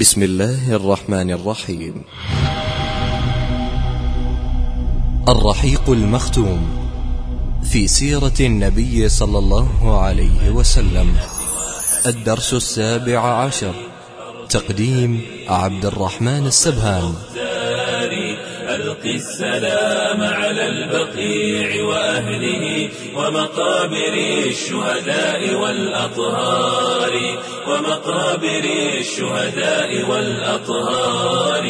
بسم الله الرحمن الرحيم. الرحيق المختوم في سيرة النبي صلى الله عليه وسلم. الدرس السابع عشر. تقديم عبد الرحمن السبهان. ألق السلام على البقيع وأهله ومقابر الشهداء والأطهار ومقابر الشهداء والأطهار.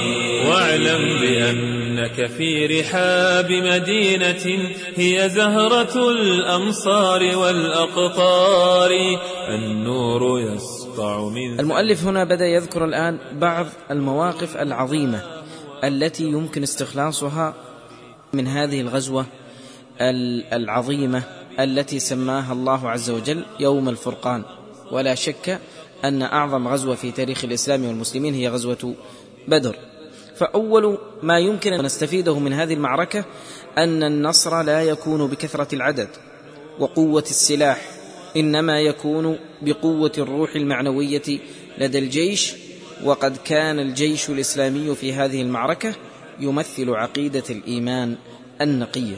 واعلم بأنك في رحاب مدينة هي زهرة الأمصار والأقطار النور يسطع من المؤلف هنا بدأ يذكر الآن بعض المواقف العظيمة. التي يمكن استخلاصها من هذه الغزوة العظيمة التي سماها الله عز وجل يوم الفرقان. ولا شك أن أعظم غزوة في تاريخ الإسلام والمسلمين هي غزوة بدر. فأول ما يمكن أن نستفيده من هذه المعركة أن النصر لا يكون بكثرة العدد وقوة السلاح إنما يكون بقوة الروح المعنوية لدى الجيش وقد كان الجيش الإسلامي في هذه المعركة يمثل عقيدة الإيمان النقية.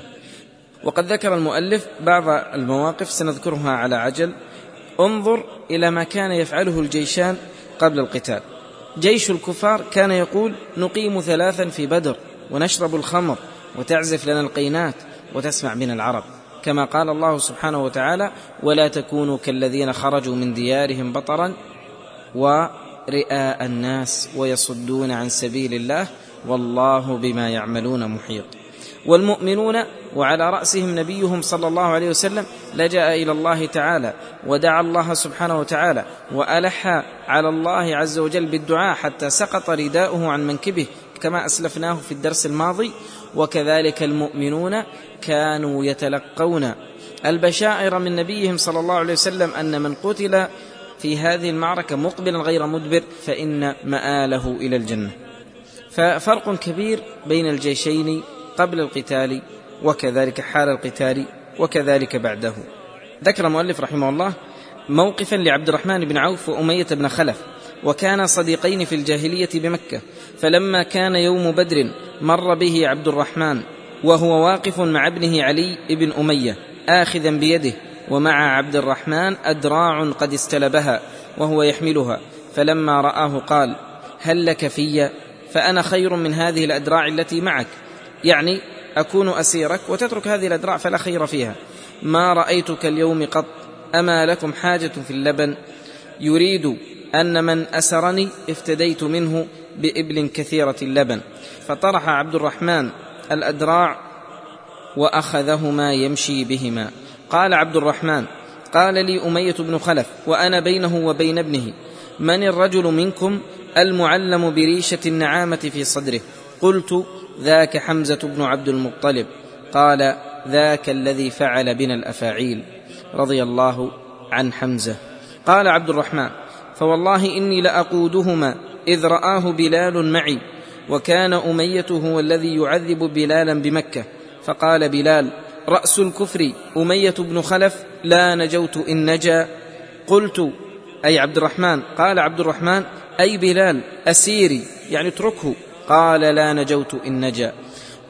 وقد ذكر المؤلف بعض المواقف سنذكرها على عجل. انظر إلى ما كان يفعله الجيشان قبل القتال. جيش الكفار كان يقول نقيم ثلاثا في بدر ونشرب الخمر وتعزف لنا القينات وتسمع من العرب كما قال الله سبحانه وتعالى ولا تكونوا كالذين خرجوا من ديارهم بطرا ورئاء الناس ويصدون عن سبيل الله والله بما يعملون محيط. والمؤمنون وعلى رأسهم نبيهم صلى الله عليه وسلم لجأ إلى الله تعالى ودعا الله سبحانه وتعالى وألح على الله عز وجل بالدعاء حتى سقط رداؤه عن منكبه كما أسلفناه في الدرس الماضي. وكذلك المؤمنون كانوا يتلقون البشائر من نبيهم صلى الله عليه وسلم أن من قتل في هذه المعركة مقبلا غير مدبر فإن مآله إلى الجنة. ففرق كبير بين الجيشين قبل القتال وكذلك حال القتال وكذلك بعده. ذكر المؤلف رحمه الله موقفا لعبد الرحمن بن عوف وأمية بن خلف وكانا صديقين في الجاهلية بمكة. فلما كان يوم بدر مر به عبد الرحمن وهو واقف مع ابنه علي بن أمية آخذا بيده ومع عبد الرحمن أدراع قد استلبها وهو يحملها فلما رآه قال هل لك في؟ فأنا خير من هذه الأدراع التي معك يعني أكون أسيرك وتترك هذه الأدراع فلا خير فيها. ما رأيتك اليوم قط أما لكم حاجة في اللبن؟ يريد أن من أسرني افتديت منه بإبل كثيرة اللبن. فطرح عبد الرحمن الأدراع وأخذهما يمشي بهما. قال عبد الرحمن قال لي أمية بن خلف وأنا بينه وبين ابنه من الرجل منكم المعلم بريشة النعامة في صدره؟ قلت ذاك حمزة بن عبد المطلب. قال ذاك الذي فعل بنا الأفاعيل. رضي الله عن حمزة. قال عبد الرحمن فوالله إني لأقودهما إذ رآه بلال معي وكان أمية هو الذي يعذب بلالا بمكة. فقال بلال رأس الكفر أمية بن خلف لا نجوت إن نجا. قلت أي عبد الرحمن قال عبد الرحمن أي بلال أسيري يعني اتركه. قال لا نجوت إن نجا.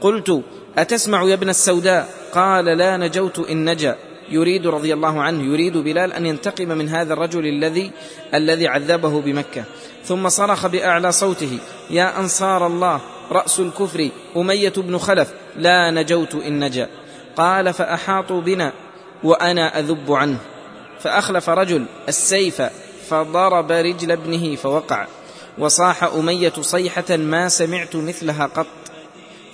قلت أتسمع يا ابن السوداء؟ قال لا نجوت إن نجا. يريد رضي الله عنه يريد بلال أن ينتقم من هذا الرجل الذي الذي عذبه بمكة. ثم صرخ بأعلى صوته يا أنصار الله رأس الكفر أمية بن خلف لا نجوت إن نجا. قال فأحاطوا بنا وأنا أذب عنه. فأخلف رجل السيف فضرب رجل ابنه فوقع. وصاح أمية صيحة ما سمعت مثلها قط.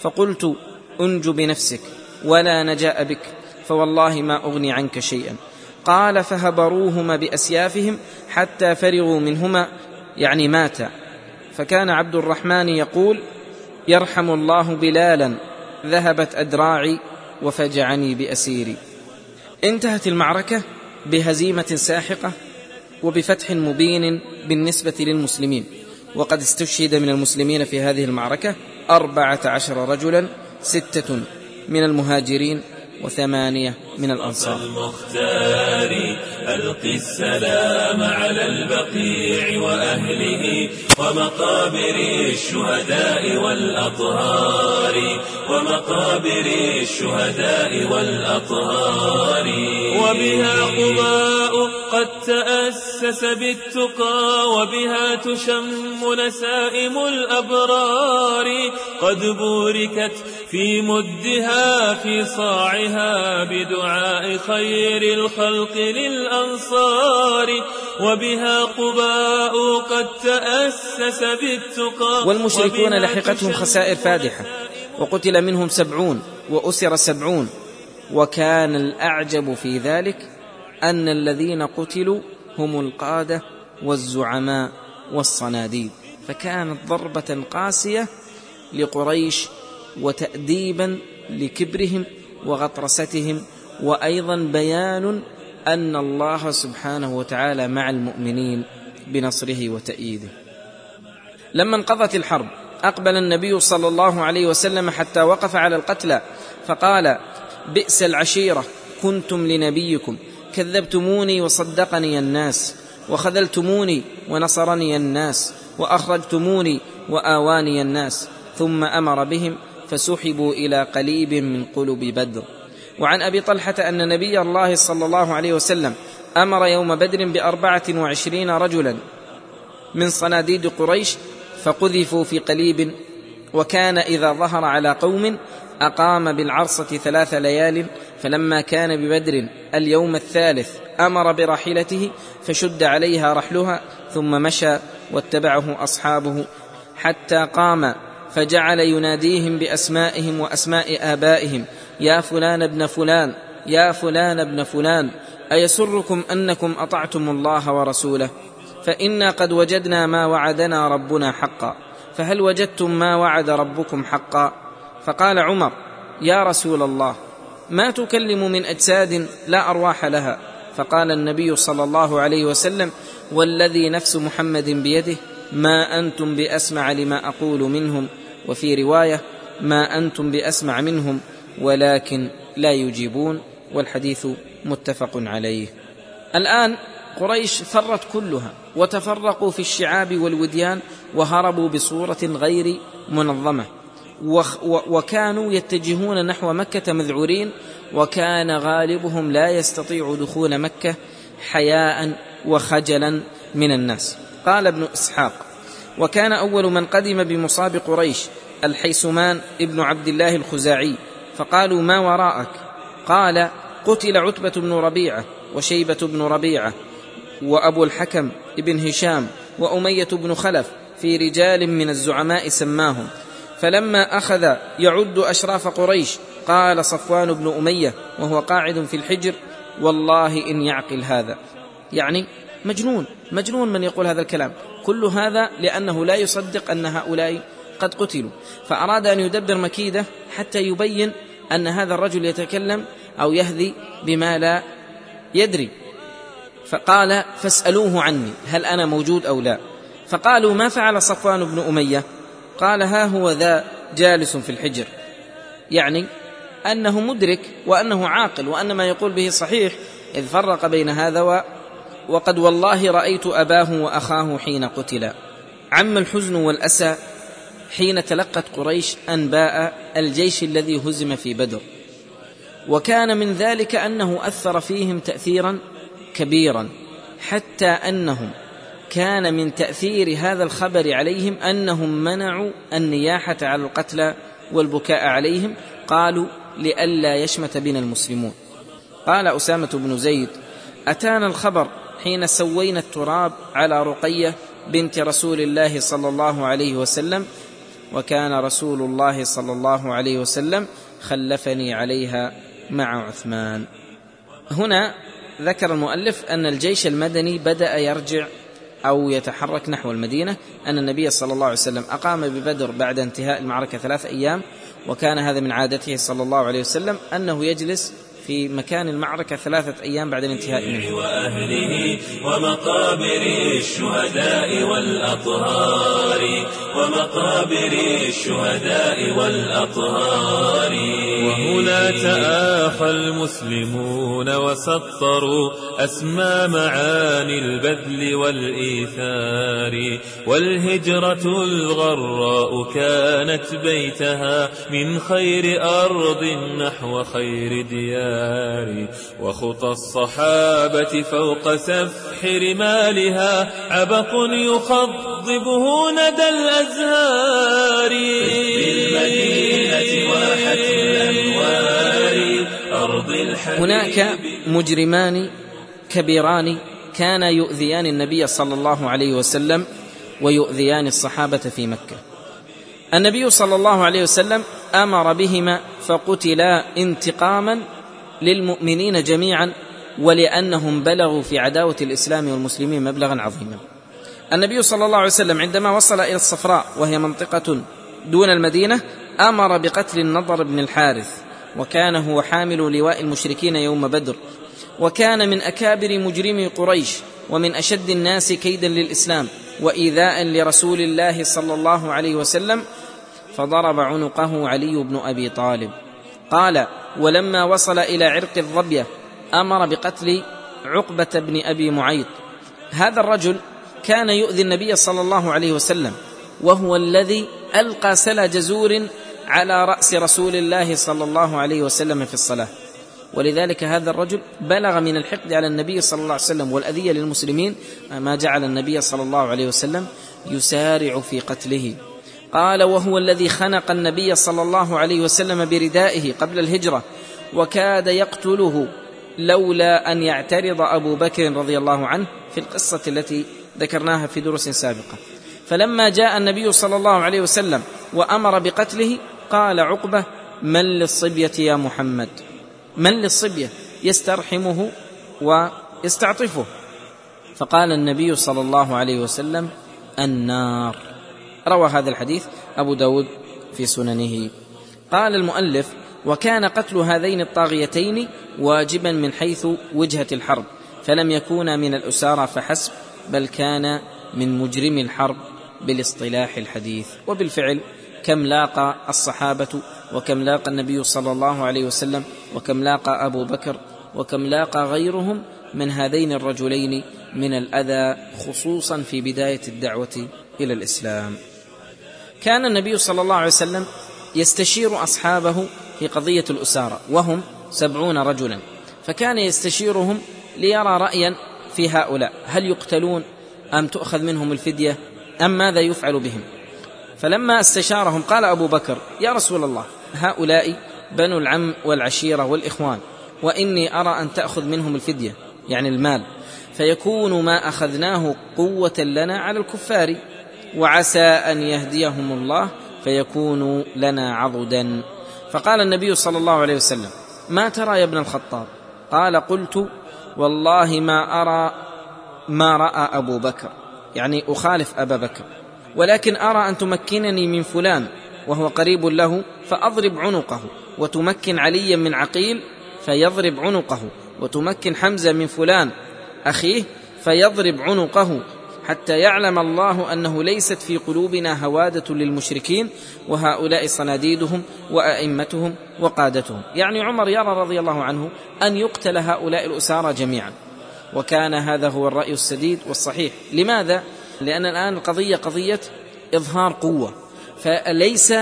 فقلت أنج بنفسك ولا نجاء بك فوالله ما أغني عنك شيئا. قال فهبروهما بأسيافهم حتى فرغوا منهما يعني ماتا. فكان عبد الرحمن يقول يرحم الله بلالا ذهبت أدراعي وفجعني بأسيري. انتهت المعركة بهزيمة ساحقة وبفتح مبين بالنسبة للمسلمين. وقد استشهد من المسلمين في هذه المعركة أربعة عشر رجلا ستة من المهاجرين وثمانية من الأنصار. المختار ألق السلام على البقيع وأهله ومقابر الشهداء والأطهار ومقابر الشهداء والأطهار. وبها قباء قد تأسس بالتقى وبها تشم نسائم الأبرار. قد بوركت في مدها في صاعها بدعاء خير الخلق للأنصار. وبها قباء قد تأسس بالتقى والمشركون لحقتهم خسائر فادحة. وقتل منهم سبعون وأسر سبعون. وكان الأعجب في ذلك أن الذين قتلوا هم القادة والزعماء والصناديد. فكانت ضربة قاسية لقريش وتأديبا لكبرهم وغطرستهم وأيضا بيان أن الله سبحانه وتعالى مع المؤمنين بنصره وتأييده. لما انقضت الحرب أقبل النبي صلى الله عليه وسلم حتى وقف على القتلى فقال بئس العشيرة كنتم لنبيكم كذبتموني وصدقني الناس وخذلتموني ونصرني الناس وأخرجتموني وآواني الناس ثم أمر بهم فسحبوا إلى قليب من قلب بدر. وعن أبي طلحة أن نبي الله صلى الله عليه وسلم أمر يوم بدر بأربعة وعشرين رجلا من صناديد قريش فقذفوا في قليب وكان إذا ظهر على قوم أقام بالعرصة ثلاث ليال فلما كان ببدر اليوم الثالث أمر براحلته فشد عليها رحلها ثم مشى واتبعه أصحابه حتى قام فجعل يناديهم بأسمائهم وأسماء آبائهم يا فلان ابن فلان يا فلان ابن فلان أيسركم أنكم أطعتم الله ورسوله؟ فإنا قد وجدنا ما وعدنا ربنا حقا فهل وجدتم ما وعد ربكم حقا؟ فقال عمر يا رسول الله ما تكلم من أجساد لا أرواح لها؟ فقال النبي صلى الله عليه وسلم والذي نفس محمد بيده ما أنتم بأسمع لما أقول منهم؟ وفي رواية ما أنتم بأسمع منهم؟ ولكن لا يجيبون والحديث متفق عليه. الآن قريش فرت كلها وتفرقوا في الشعاب والوديان وهربوا بصورة غير منظمة. وكانوا يتجهون نحو مكة مذعورين وكان غالبهم لا يستطيع دخول مكة حياء وخجلا من الناس. قال ابن إسحاق وكان أول من قدم بمصاب قريش الحيسمان ابن عبد الله الخزاعي فقالوا ما وراءك؟ قال قتل عتبة بن ربيعة وشيبة بن ربيعة وأبو الحكم ابن هشام وأمية بن خلف في رجال من الزعماء سماهم. فلما أخذ يعد أشراف قريش قال صفوان بن أمية وهو قاعد في الحجر والله إن يعقل هذا. يعني مجنون مجنون من يقول هذا الكلام. كل هذا لأنه لا يصدق أن هؤلاء قد قتلوا فأراد أن يدبر مكيدة حتى يبين أن هذا الرجل يتكلم أو يهذي بما لا يدري. فقال فاسألوه عني هل أنا موجود أو لا؟ فقالوا ما فعل صفوان بن أمية؟ قال ها هو ذا جالس في الحجر. يعني أنه مدرك وأنه عاقل وأن ما يقول به صحيح إذ فرق بين هذا و وقد والله رأيت أباه وأخاه حين قتلا. عم الحزن والأسى حين تلقت قريش أنباء الجيش الذي هزم في بدر. وكان من ذلك أنه أثر فيهم تاثيرا كبيرا حتى أنهم كان من تأثير هذا الخبر عليهم أنهم منعوا النياحة على القتلى والبكاء عليهم قالوا لئلا يشمت بنا المسلمون. قال أسامة بن زيد أتانا الخبر حين سوينا التراب على رقية بنت رسول الله صلى الله عليه وسلم وكان رسول الله صلى الله عليه وسلم خلفني عليها مع عثمان. هنا ذكر المؤلف أن الجيش المدني بدأ يرجع أو يتحرك نحو المدينة أن النبي صلى الله عليه وسلم أقام ببدر بعد انتهاء المعركة ثلاث أيام وكان هذا من عادته صلى الله عليه وسلم أنه يجلس في مكان المعركة ثلاثة أيام بعد الانتهاء منه. وأهله ومقابر الشهداء والأطهار ومقابر الشهداء والأطهار. وهنا تآخى المسلمون وسطروا أسمى معاني البذل والإيثار والهجرة الغراء كانت بيتها من خير أرض نحو خير ديار. وخطى الصحابة فوق سفح رمالها عبق يخضبه ندى الأزهار. بالمدينة واحة الأنوار أرض هناك مجرمان كبيران كانا يؤذيان النبي صلى الله عليه وسلم ويؤذيان الصحابة في مكة. النبي صلى الله عليه وسلم أمر بهما فقتلا انتقاما للمؤمنين جميعا ولأنهم بلغوا في عداوة الإسلام والمسلمين مبلغا عظيما. النبي صلى الله عليه وسلم عندما وصل إلى الصفراء وهي منطقة دون المدينة أمر بقتل النضر بن الحارث وكان هو حامل لواء المشركين يوم بدر. وكان من أكابر مجرمي قريش ومن أشد الناس كيدا للإسلام وايذاء لرسول الله صلى الله عليه وسلم فضرب عنقه علي بن أبي طالب. قال ولما وصل إلى عرق الظبية أمر بقتل عقبة بن أبي معيط. هذا الرجل كان يؤذي النبي صلى الله عليه وسلم وهو الذي ألقى سلا جزور على رأس رسول الله صلى الله عليه وسلم في الصلاة. ولذلك هذا الرجل بلغ من الحقد على النبي صلى الله عليه وسلم والأذية للمسلمين ما جعل النبي صلى الله عليه وسلم يسارع في قتله. قال وهو الذي خنق النبي صلى الله عليه وسلم بردائه قبل الهجرة وكاد يقتله لولا أن يعترض أبو بكر رضي الله عنه في القصة التي ذكرناها في دروس سابقة. فلما جاء النبي صلى الله عليه وسلم وأمر بقتله قال عقبة من للصبية يا محمد؟ من للصبية؟ يسترحمه ويستعطفه. فقال النبي صلى الله عليه وسلم النار. روى هذا الحديث أبو داود في سننه. قال المؤلف وكان قتل هذين الطاغيتين واجبا من حيث وجهة الحرب فلم يكونا من الأسارى فحسب بل كان من مجرم الحرب بالاصطلاح الحديث. وبالفعل كم لاقى الصحابة وكم لاقى النبي صلى الله عليه وسلم وكم لاقى أبو بكر وكم لاقى غيرهم من هذين الرجلين من الأذى خصوصا في بداية الدعوة إلى الإسلام. كان النبي صلى الله عليه وسلم يستشير أصحابه في قضية الأسارة وهم سبعون رجلا. فكان يستشيرهم ليرى رأيا في هؤلاء هل يقتلون أم تؤخذ منهم الفدية أم ماذا يفعل بهم. فلما استشارهم قال أبو بكر يا رسول الله هؤلاء بنو العم والعشيرة والإخوان وإني أرى أن تأخذ منهم الفدية يعني المال فيكون ما أخذناه قوة لنا على الكفار. وعسى أن يهديهم الله فيكون لنا عضدا. فقال النبي صلى الله عليه وسلم ما ترى يا ابن الخطاب؟ قال قلت والله ما أرى ما رأى أبو بكر يعني أخالف أبا بكر ولكن أرى أن تمكنني من فلان وهو قريب له فأضرب عنقه وتمكن عليا من عقيل فيضرب عنقه وتمكن حمزة من فلان أخيه فيضرب عنقه حتى يعلم الله أنه ليست في قلوبنا هوادة للمشركين وهؤلاء صناديدهم وأئمتهم وقادتهم. يعني عمر يرى رضي الله عنه أن يقتل هؤلاء الأسارى جميعا. وكان هذا هو الرأي السديد والصحيح. لماذا؟ لأن الآن القضية قضية إظهار قوة. فليس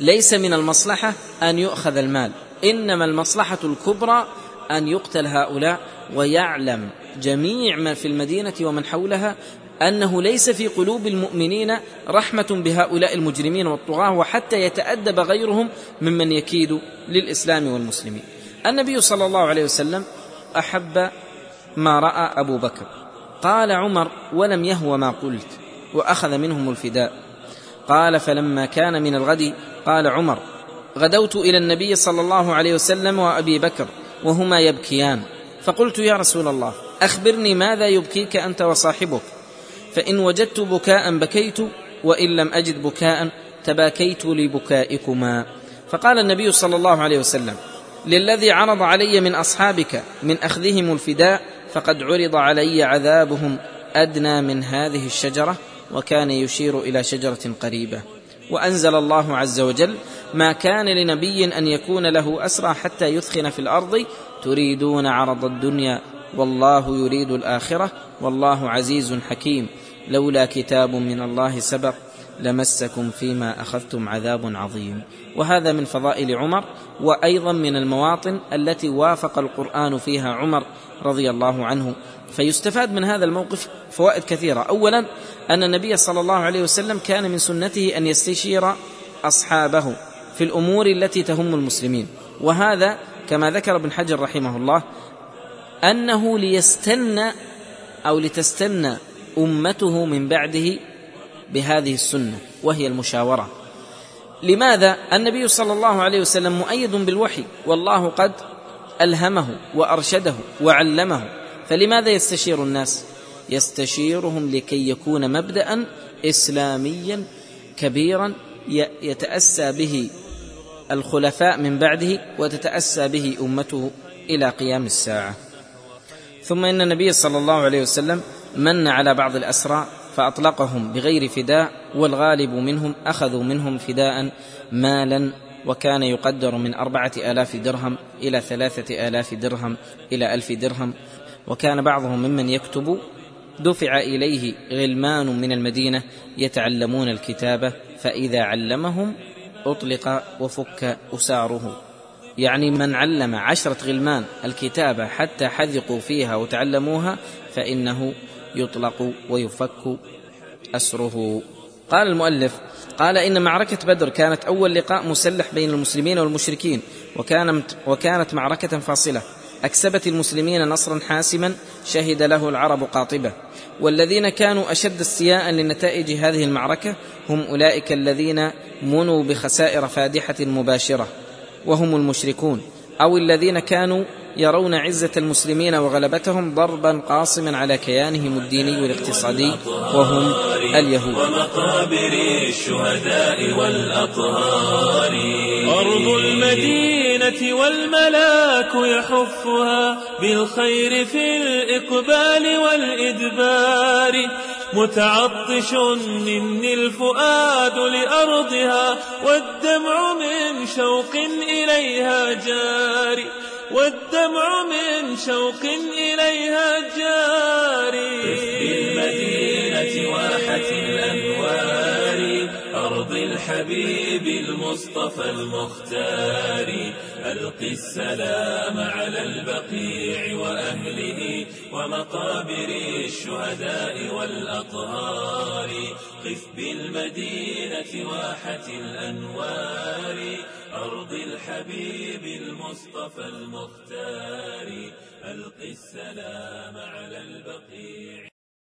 ليس من المصلحة أن يؤخذ المال. إنما المصلحة الكبرى أن يقتل هؤلاء ويعلم جميع من في المدينة ومن حولها أنه ليس في قلوب المؤمنين رحمة بهؤلاء المجرمين والطغاة وحتى يتأدب غيرهم ممن يكيد للإسلام والمسلمين. النبي صلى الله عليه وسلم أحب ما رأى أبو بكر. قال عمر ولم يهو ما قلت. وأخذ منهم الفداء. قال فلما كان من الغد. قال عمر غدوت إلى النبي صلى الله عليه وسلم وأبي بكر وهما يبكيان. فقلت يا رسول الله أخبرني ماذا يبكيك أنت وصاحبك؟ فإن وجدت بكاء بكيت وإن لم أجد بكاء تباكيت لبكائكما. فقال النبي صلى الله عليه وسلم للذي عرض علي من أصحابك من أخذهم الفداء فقد عرض علي عذابهم أدنى من هذه الشجرة وكان يشير إلى شجرة قريبة. وأنزل الله عز وجل ما كان لنبي أن يكون له أسرى حتى يثخن في الأرض تريدون عرض الدنيا والله يريد الآخرة والله عزيز حكيم. لولا كتاب من الله سبق لمسكم فيما أخذتم عذاب عظيم. وهذا من فضائل عمر وأيضا من المواطن التي وافق القرآن فيها عمر رضي الله عنه. فيستفاد من هذا الموقف فوائد كثيرة. اولا أن النبي صلى الله عليه وسلم كان من سنته أن يستشير أصحابه في الأمور التي تهم المسلمين. وهذا كما ذكر ابن حجر رحمه الله أنه ليستنى أو لتستنى أمته من بعده بهذه السنة وهي المشاورة. لماذا؟ النبي صلى الله عليه وسلم مؤيد بالوحي والله قد ألهمه وأرشده وعلمه. فلماذا يستشير الناس؟ يستشيرهم لكي يكون مبدا اسلاميا كبيرا يتأسى به الخلفاء من بعده وتتأسى به أمته إلى قيام الساعة. ثم إن النبي صلى الله عليه وسلم من على بعض الأسرى فأطلقهم بغير فداء والغالب منهم أخذوا منهم فداء مالا وكان يقدر من أربعة آلاف درهم إلى ثلاثة آلاف درهم إلى ألف درهم. وكان بعضهم ممن يكتب دفع إليه غلمان من المدينة يتعلمون الكتابة فإذا علمهم أطلق وفك أساره. يعني من علم عشرة غلمان الكتابة حتى حذقوا فيها وتعلموها فإنه يطلق ويفك أسره. قال المؤلف قال إن معركة بدر كانت أول لقاء مسلح بين المسلمين والمشركين وكانت, وكانت معركة فاصلة. أكسبت المسلمين نصرا حاسما شهد له العرب قاطبة. والذين كانوا أشد استياء لنتائج هذه المعركة هم أولئك الذين منوا بخسائر فادحة مباشرة. وهم المشركون أو الذين كانوا يرون عزة المسلمين وغلبتهم ضربا قاصما على كيانهم الديني والاقتصادي وهم اليهود. ومقابر الشهداء والأطهار أرض المدينة والملاك يحفها بالخير في الإقبال والإدبار. متعطش مني الفؤاد لأرضها والدمع من شوق إليها جاري والدمع من شوق إليها جاري بالمدينة واحة الأنوار. الحبيب المصطفى المختار. ألقي السلام على البقيع وأهله ومقابر الشهداء والأطهار. قف بالمدينة واحة الأنوار. أرض الحبيب المصطفى المختار. ألقي السلام على البقيع